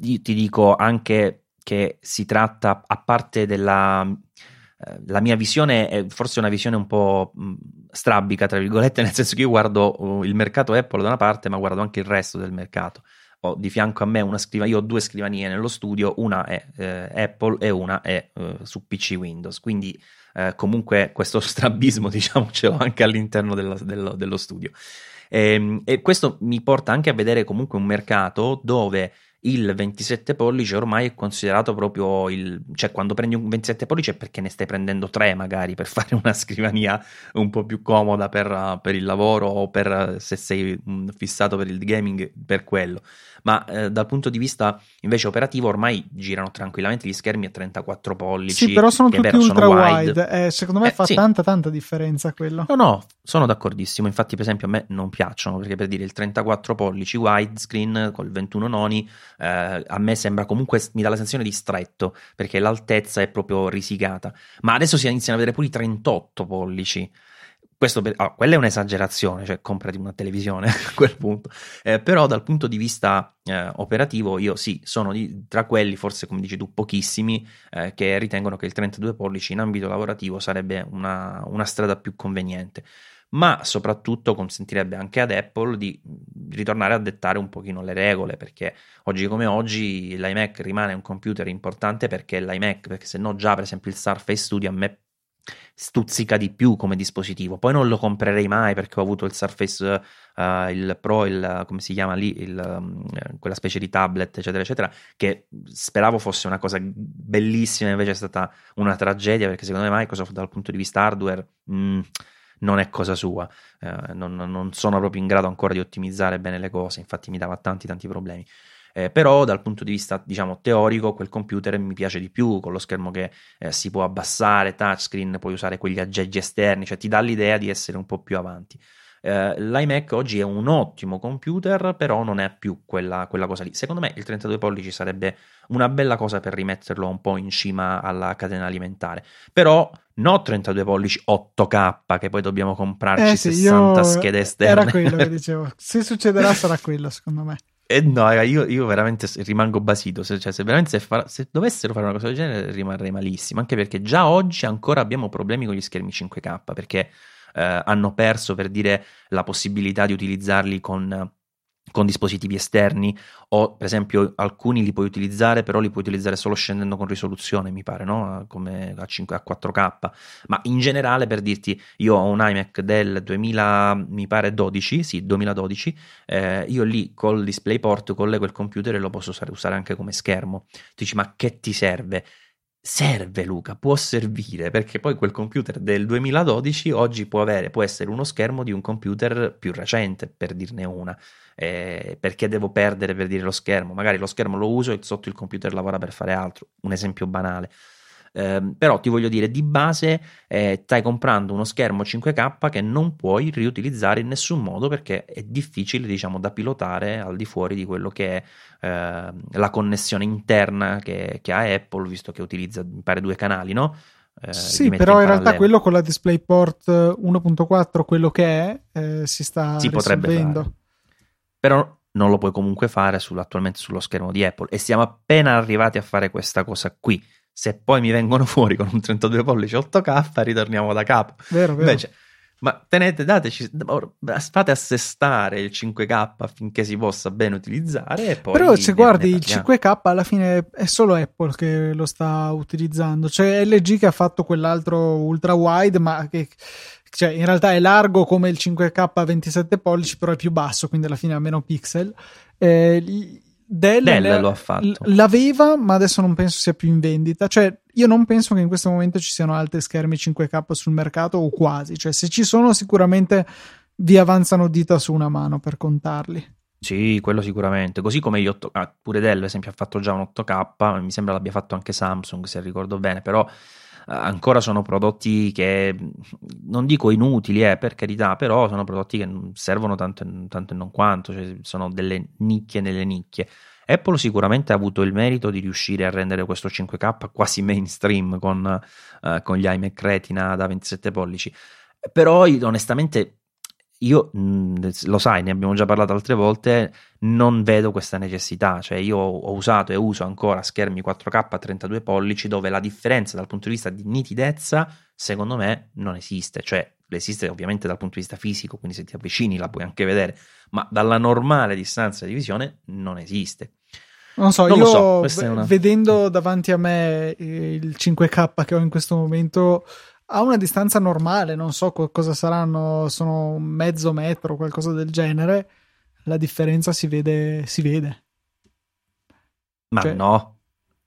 ti dico anche che si tratta, a parte della eh, la mia visione è forse una visione un po' strabica, tra virgolette, [LAUGHS] nel senso che io guardo uh, il mercato Apple da una parte, ma guardo anche il resto del mercato. Ho di fianco a me una scrivania, io ho due scrivanie nello studio, una è eh, Apple e una è eh, su PC Windows, quindi eh, comunque questo [LAUGHS] strabismo, diciamo, ce l'ho anche all'interno della, dello, dello, studio. E, ehm, e questo mi porta anche a vedere comunque un mercato dove il 27 pollici ormai è considerato proprio il cioè quando prendi un 27 pollici è perché ne stai prendendo tre magari per [LAUGHS] fare una scrivania un po' più comoda per, per il lavoro o per se sei fissato per il gaming per quello ma eh, dal punto di vista invece operativo ormai girano tranquillamente gli schermi a 34 pollici. Sì, però sono tutti vero, ultra sono wide. wide. Eh, secondo me eh, fa sì. tanta tanta differenza quello. No, no, sono d'accordissimo. Infatti, per esempio, a me non piacciono perché per dire il 34 pollici widescreen col 21 noni eh, a me sembra comunque mi dà la sensazione di stretto perché l'altezza è proprio risicata. Ma adesso si iniziano a vedere pure i 38 pollici questo per, oh, quella è un'esagerazione, cioè comprati una televisione [LAUGHS] a quel punto. Eh, però dal punto di vista eh, operativo io sì, sono di, tra quelli, forse come dici tu, pochissimi eh, che ritengono che il 32 pollici in ambito lavorativo sarebbe una, una strada più conveniente ma soprattutto consentirebbe anche ad Apple di ritornare a dettare un pochino le regole, perché oggi come oggi l'iMac rimane un computer importante perché l'iMac, perché se no già per esempio il Surface Studio a me stuzzica di più come dispositivo. Poi non lo comprerei mai perché ho avuto il Surface uh, il Pro, il, come si chiama lì, il, um, quella specie di tablet, eccetera, eccetera, che speravo fosse una cosa bellissima, invece è stata una tragedia perché secondo me Microsoft dal punto di vista hardware mh, mm, non è cosa sua, eh, non, non, sono proprio in grado ancora di ottimizzare bene le cose, infatti mi dava tanti tanti problemi. Eh, però dal punto di vista diciamo teorico quel computer mi piace di più con lo schermo che eh, si può abbassare, touchscreen, puoi usare quegli aggeggi esterni, cioè ti dà l'idea di essere un po' più avanti. Eh, L'iMac oggi è un ottimo computer, però non è più quella, quella, cosa lì. Secondo me il 32 pollici sarebbe una bella cosa per rimetterlo un po' in cima alla catena alimentare. Però no 32 pollici 8K che poi dobbiamo comprarci eh sì, 60 schede esterne. Era quello che [LAUGHS] dicevo. Se succederà sarà quello, secondo me. Eh no, io, io, veramente rimango basito. Se, cioè, se veramente se, fa, se, dovessero fare una cosa del genere, rimarrei malissimo. Anche perché già oggi ancora abbiamo problemi con gli schermi 5K. Perché eh, hanno perso per dire la possibilità di utilizzarli con, con, dispositivi esterni o per esempio alcuni li puoi utilizzare però li puoi utilizzare solo scendendo con risoluzione mi pare no? come a, 5, a 4K ma in generale per dirti io ho un iMac del 2000 mi pare 12 sì 2012 eh, io lì col DisplayPort collego il computer e lo posso usare, anche come schermo. Tu dici ma che ti serve serve Luca, può servire perché poi quel computer del 2012 oggi può avere, può essere uno schermo di un computer più recente, per dirne una. Eh, perché devo perdere per dire lo schermo? Magari lo schermo lo uso e sotto il computer lavora per fare altro. Un esempio banale. Eh, però ti voglio dire, di base eh, stai comprando uno schermo 5K che non puoi riutilizzare in nessun modo perché è difficile, diciamo, da pilotare al di fuori di quello che è eh, la connessione interna che, che, ha Apple, visto che utilizza, mi pare, due canali, no? Eh, sì, però in, in realtà quello con la DisplayPort 1.4, quello che è, eh, si sta si. Fare. Però non lo puoi comunque fare attualmente sullo schermo di Apple e siamo appena arrivati a fare questa cosa qui se poi mi vengono [LAUGHS] fuori con un 32 pollici 8K, ritorniamo da capo. Vero, vero. Invece, ma tenete, dateci, fate assestare il 5K affinché si possa bene utilizzare. Però se guardi il 5K alla fine è solo Apple che lo sta utilizzando. C'è LG che ha fatto quell'altro ultra wide, ma che cioè, in realtà è largo come il 5K a 27 pollici, però è più basso, quindi alla fine ha meno pixel. Eh, Dell, Dell lo ha fatto. L'aveva, ma adesso non penso sia più in vendita. Cioè, io non penso che in questo momento ci siano altri schermi 5K sul mercato, o quasi. Cioè, se ci sono, sicuramente vi avanzano dita su una mano per contarli. Sì, quello sicuramente. Così come gli 8K, ah, pure Dell, ad esempio, ha fatto già un 8K, mi sembra l'abbia fatto anche Samsung, se ricordo bene, però ancora sono prodotti che non dico inutili, eh, per carità, però sono prodotti che servono tanto, tanto e non quanto, cioè sono delle nicchie nelle nicchie. Apple sicuramente ha avuto il merito di riuscire a rendere questo 5K quasi mainstream con, uh, con gli iMac Retina da 27 pollici, però onestamente io mm, lo sai, ne abbiamo già parlato altre volte, non vedo questa necessità, cioè io ho usato e uso ancora schermi 4K a 32 pollici dove la differenza dal punto di vista di nitidezza secondo me non esiste, cioè esiste ovviamente dal punto di vista fisico, quindi se ti avvicini la puoi anche vedere, ma dalla normale distanza di visione non esiste. Non so, non io so, una... vedendo davanti a me il 5K che ho in questo momento a una distanza normale, non so cosa saranno, sono mezzo metro, qualcosa del genere, la differenza si vede. Si vede. Ma cioè, no.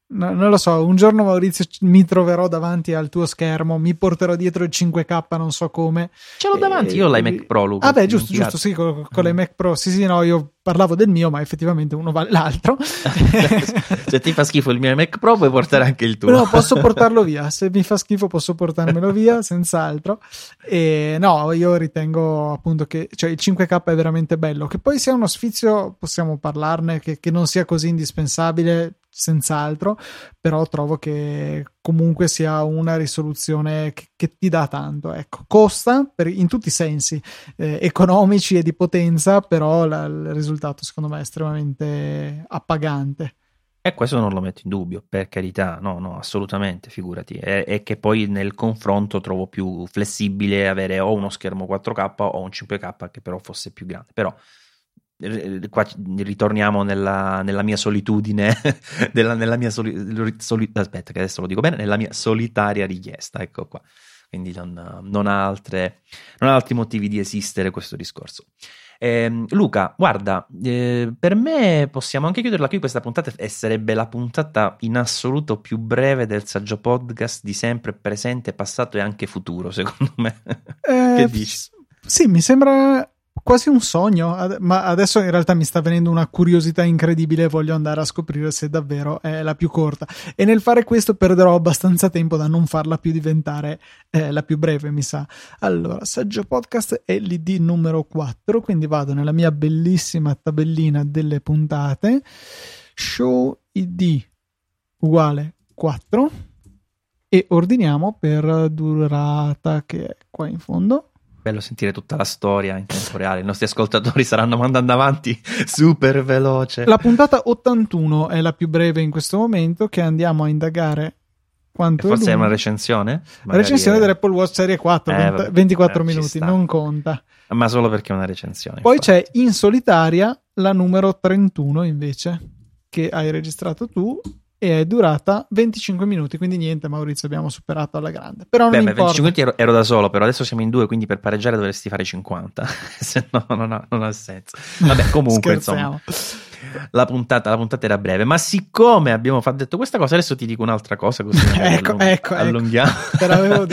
No, non lo so, un giorno Maurizio mi troverò davanti al tuo schermo, mi porterò dietro il 5K, non so come. Ce l'ho davanti, io ho l'iMac Pro, Luca. Ah beh, giusto, giusto, sì, con, con mm. l'iMac Pro. Sì, sì, no, io parlavo del mio, ma effettivamente uno vale l'altro. Se [LAUGHS] ti fa schifo il mio iMac Pro, puoi portare anche il tuo. No, posso portarlo via. Se mi fa schifo, posso portarmelo via, senz'altro. E no, io ritengo appunto che cioè, il 5K è veramente bello. Che poi sia uno sfizio, possiamo parlarne, che, che non sia così indispensabile senz'altro, però trovo che comunque sia una risoluzione che, che ti dà tanto. Ecco, costa per, in tutti i sensi, eh, economici e di potenza, però la, il risultato secondo me è estremamente appagante. E questo non lo metto in dubbio, per carità, no, no, assolutamente, figurati. È, è, che poi nel confronto trovo più flessibile avere o uno schermo 4K o un 5K che però fosse più grande. Però qua ritorniamo nella, nella mia solitudine, [LAUGHS] nella, nella mia soli, soli, aspetta che adesso lo dico bene, nella mia solitaria richiesta, ecco qua. quindi non, non, ha altre, non ha altri motivi di esistere questo discorso. Eh, Luca, guarda, eh, per me possiamo anche chiuderla qui questa puntata e sarebbe la puntata in assoluto più breve del saggio podcast di sempre, presente, passato e anche futuro, secondo me. [LAUGHS] Eh, che dici? Sì, mi sembra quasi un sogno, ma adesso in realtà mi sta venendo una curiosità incredibile e voglio andare a scoprire se davvero è la più corta. E nel fare questo perderò abbastanza tempo da non farla più diventare eh, la più breve, mi sa. Allora, Saggio Podcast è l'ID numero 4, quindi vado nella mia bellissima tabellina delle puntate. Show ID uguale 4 e ordiniamo per durata che è qua in fondo bello sentire tutta la storia in tempo reale. I nostri ascoltatori staranno mandando avanti [LAUGHS] super veloce. La puntata 81 è la più breve in questo momento, che andiamo a indagare quanto forse è, è una recensione? La recensione è... dell'Apple Watch Serie 4, eh, 24 eh, minuti, non conta. Ma solo perché è una recensione. Poi infatti. c'è in solitaria la numero 31 invece, che hai registrato tu e è durata 25 minuti, quindi niente Maurizio, abbiamo superato alla grande. Però Beh, non beh, 25 minuti ero, ero, da solo, però adesso siamo in due, quindi per pareggiare dovresti fare 50, [LAUGHS] se no non ha, non ha senso. Vabbè, [LAUGHS] comunque insomma, la puntata, la puntata, era breve, ma siccome abbiamo fatto, detto questa cosa, adesso ti dico un'altra cosa così [LAUGHS] ecco, allung- ecco, allunghiamo. Ecco.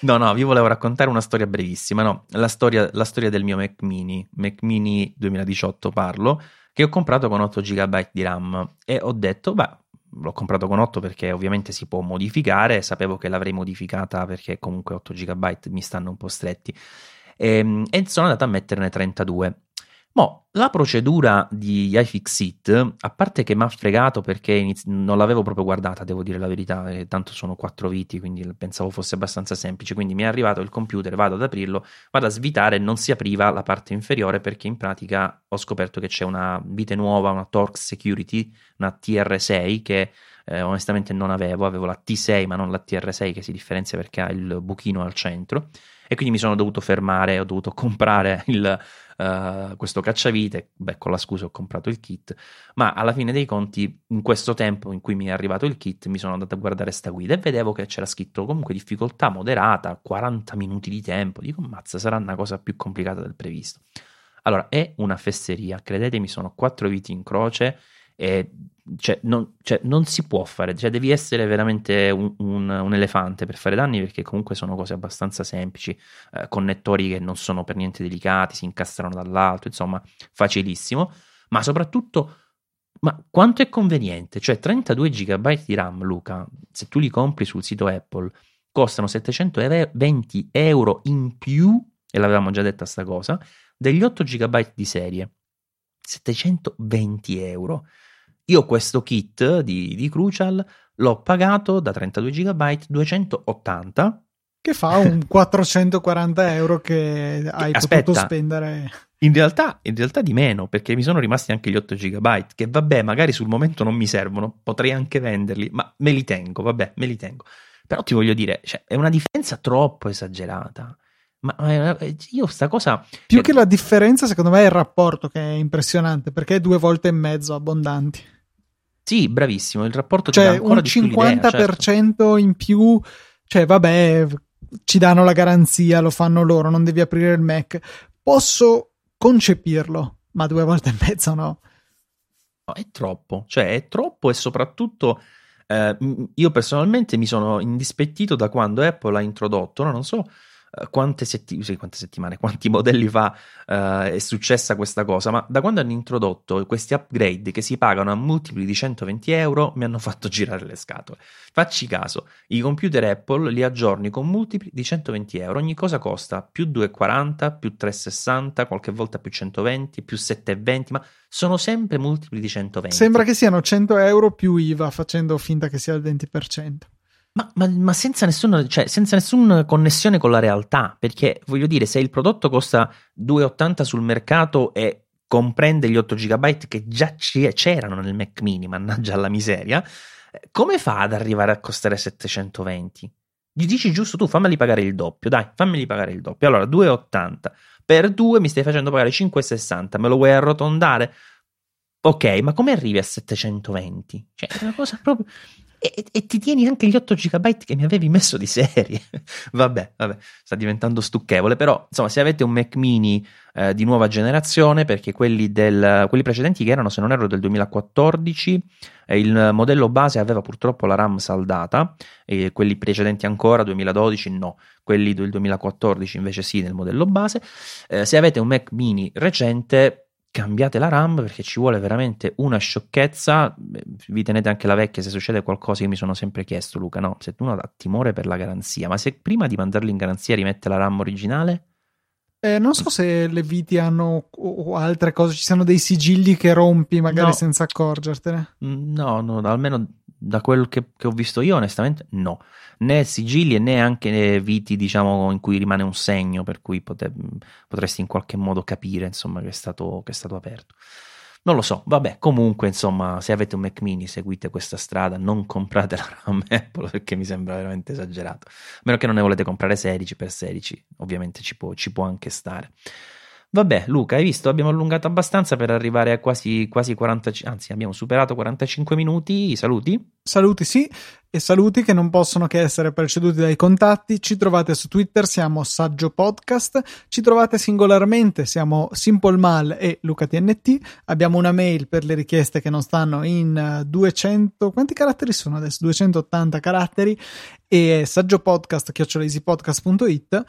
no, no, vi volevo raccontare una storia brevissima, no, la storia, la storia del mio Mac Mini, Mac Mini 2018 parlo, che ho comprato con 8 GB di RAM e ho detto, beh, l'ho comprato con 8 perché ovviamente si può modificare, sapevo che l'avrei modificata perché comunque 8 GB mi stanno un po' stretti e, ehm, e sono andato a metterne 32. Mo, la procedura di iFixit, a parte che mi ha fregato perché iniz- non l'avevo proprio guardata, devo dire la verità, tanto sono quattro viti, quindi pensavo fosse abbastanza semplice, quindi mi è arrivato il computer, vado ad aprirlo, vado a svitare non si apriva la parte inferiore perché in pratica ho scoperto che c'è una vite nuova, una Torx Security, una TR6 che eh, onestamente non avevo, avevo la T6 ma non la TR6 che si differenzia perché ha il buchino al centro. E quindi mi sono dovuto fermare, ho dovuto [LAUGHS] comprare il, uh, questo cacciavite, beh con la scusa ho comprato il kit, ma alla fine dei conti in questo tempo in cui mi è arrivato il kit mi sono andato a guardare sta guida e vedevo che c'era scritto comunque difficoltà moderata, 40 minuti di tempo, dico mazza sarà una cosa più complicata del previsto. Allora è una fesseria, credetemi sono quattro viti in croce e cioè, non, cioè, non, si può fare, cioè, devi essere veramente un, un, un, elefante per fare danni perché comunque sono cose abbastanza semplici, eh, connettori che non sono per niente delicati, si incastrano dall'alto, insomma, facilissimo, ma soprattutto, ma quanto è conveniente? Cioè 32 GB di RAM, Luca, se tu li compri sul sito Apple, costano 720 euro in più, e l'avevamo già detta sta cosa, degli 8 GB di serie. 720 euro. Io questo kit di, di Crucial l'ho pagato da 32 GB 280 che fa un [LAUGHS] 440 euro che hai Aspetta, potuto spendere. In realtà, in realtà di meno, perché mi sono rimasti anche gli 8 GB, che vabbè, magari sul momento non mi servono, potrei anche venderli, ma me li tengo, vabbè, me li tengo. Però ti voglio dire, cioè, è una differenza troppo esagerata. Ma eh, io sta cosa. Più che la differenza, secondo me, è il rapporto che è impressionante, perché è due volte e mezzo abbondanti. Sì, bravissimo. Il rapporto cioè un 50% certo. in più, cioè vabbè, ci danno la garanzia, lo fanno loro, non devi aprire il Mac. Posso concepirlo, ma due volte e mezzo no. no è troppo, cioè è troppo e soprattutto eh, io personalmente mi sono indispettito da quando Apple ha introdotto, no, non so quante, setti- sì, quante, settimane, quanti modelli fa uh, è successa questa cosa, ma da quando hanno introdotto questi upgrade che si pagano a multipli di 120 euro mi hanno fatto [LAUGHS] girare le scatole. Facci caso, i computer Apple li aggiorni con multipli di 120 euro, ogni cosa costa più 2,40, più 3,60, qualche volta più 120, più 7,20, ma sono sempre multipli di 120. Sembra che siano 100 euro più IVA facendo finta che sia il 20%. Ma, ma, ma senza, nessun, cioè, senza nessuna connessione con la realtà, perché voglio dire, se il prodotto costa 2,80 sul mercato e comprende gli 8 GB che già c'erano nel Mac mini, mannaggia alla miseria, come fa ad arrivare a costare 720? Gli dici giusto tu, fammeli pagare il doppio, dai, fammeli pagare il doppio. Allora, 2,80 per 2 mi stai facendo pagare 5,60, me lo vuoi arrotondare? Ok, ma come arrivi a 720? Cioè, è una cosa proprio e, e, ti tieni anche gli 8 GB che mi avevi messo di serie. [LAUGHS] vabbè, vabbè, sta diventando stucchevole, però insomma, se avete un Mac mini eh, di nuova generazione, perché quelli, del, quelli, precedenti che erano, se non erro, del 2014, eh, il modello base aveva purtroppo la RAM saldata, e quelli precedenti ancora, 2012, no, quelli del 2014 invece sì, nel modello base. Eh, se avete un Mac mini recente, cambiate la RAM perché ci vuole veramente una sciocchezza. Vi tenete anche la vecchia se succede qualcosa. Io mi sono sempre chiesto, Luca, no, se uno ha timore per la garanzia, ma se prima di mandarlo in garanzia rimette la RAM originale? Eh, non so se le viti hanno o altre cose, ci sono dei sigilli che rompi magari no. senza accorgertene. Mm, no, no, almeno da quello che, che, ho visto io, onestamente, no. Né sigilli né anche viti, diciamo, in cui rimane un segno, per cui pote, potresti in qualche modo capire, insomma, che è stato, che è stato aperto. Non lo so, vabbè, comunque, insomma, se avete un Mac mini, seguite questa strada, non comprate la RAM [LAUGHS] Apple perché mi sembra veramente esagerato. A meno che non ne volete comprare 16 per 16, ovviamente ci può, ci può anche stare. Vabbè, Luca, hai visto? Abbiamo allungato abbastanza per arrivare a quasi, quasi 40, anzi, abbiamo superato 45 minuti. Saluti? Saluti, sì, e saluti che non possono che essere preceduti dai contatti. Ci trovate su Twitter, siamo Saggio Podcast. Ci trovate singolarmente, siamo Simple Mal e LucaTNT. Abbiamo una mail per le richieste che non stanno in 200. Quanti caratteri sono adesso? 280 caratteri. E saggiopodcast.easypodcast.it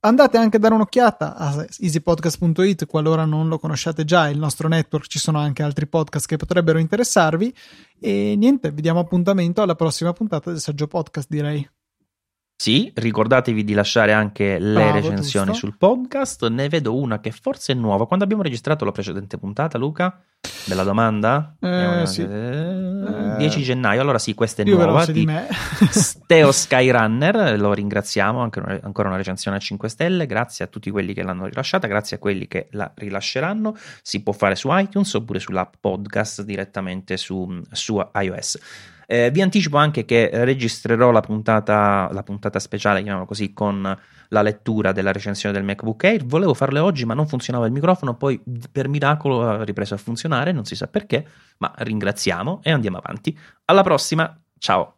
Andate anche a dare un'occhiata a easypodcast.it qualora non lo conosciate già, il nostro network, ci sono anche altri podcast che potrebbero interessarvi e niente, vi diamo appuntamento alla prossima puntata del Saggio Podcast direi. Sì, ricordatevi di lasciare anche le Bravo, recensioni giusto. sul podcast. Ne vedo una che forse è nuova. Quando abbiamo registrato la precedente puntata, Luca? Bella domanda? Eh, sì. eh, 10 gennaio, allora sì, questa è Più nuova. Di, di me. [LAUGHS] Steo [LAUGHS] Skyrunner, lo ringraziamo, anche una, ancora una recensione a 5 stelle. Grazie a tutti quelli che l'hanno rilasciata, grazie a quelli che la rilasceranno. Si può fare su iTunes oppure sull'app podcast direttamente su, su iOS. Eh, vi anticipo anche che registrerò la puntata, la puntata speciale, chiamiamola così, con la lettura della recensione del MacBook Air. Volevo farle oggi, ma non funzionava il microfono. Poi, per miracolo, ha ripreso a funzionare. Non si sa perché, ma ringraziamo e andiamo avanti. Alla prossima, ciao.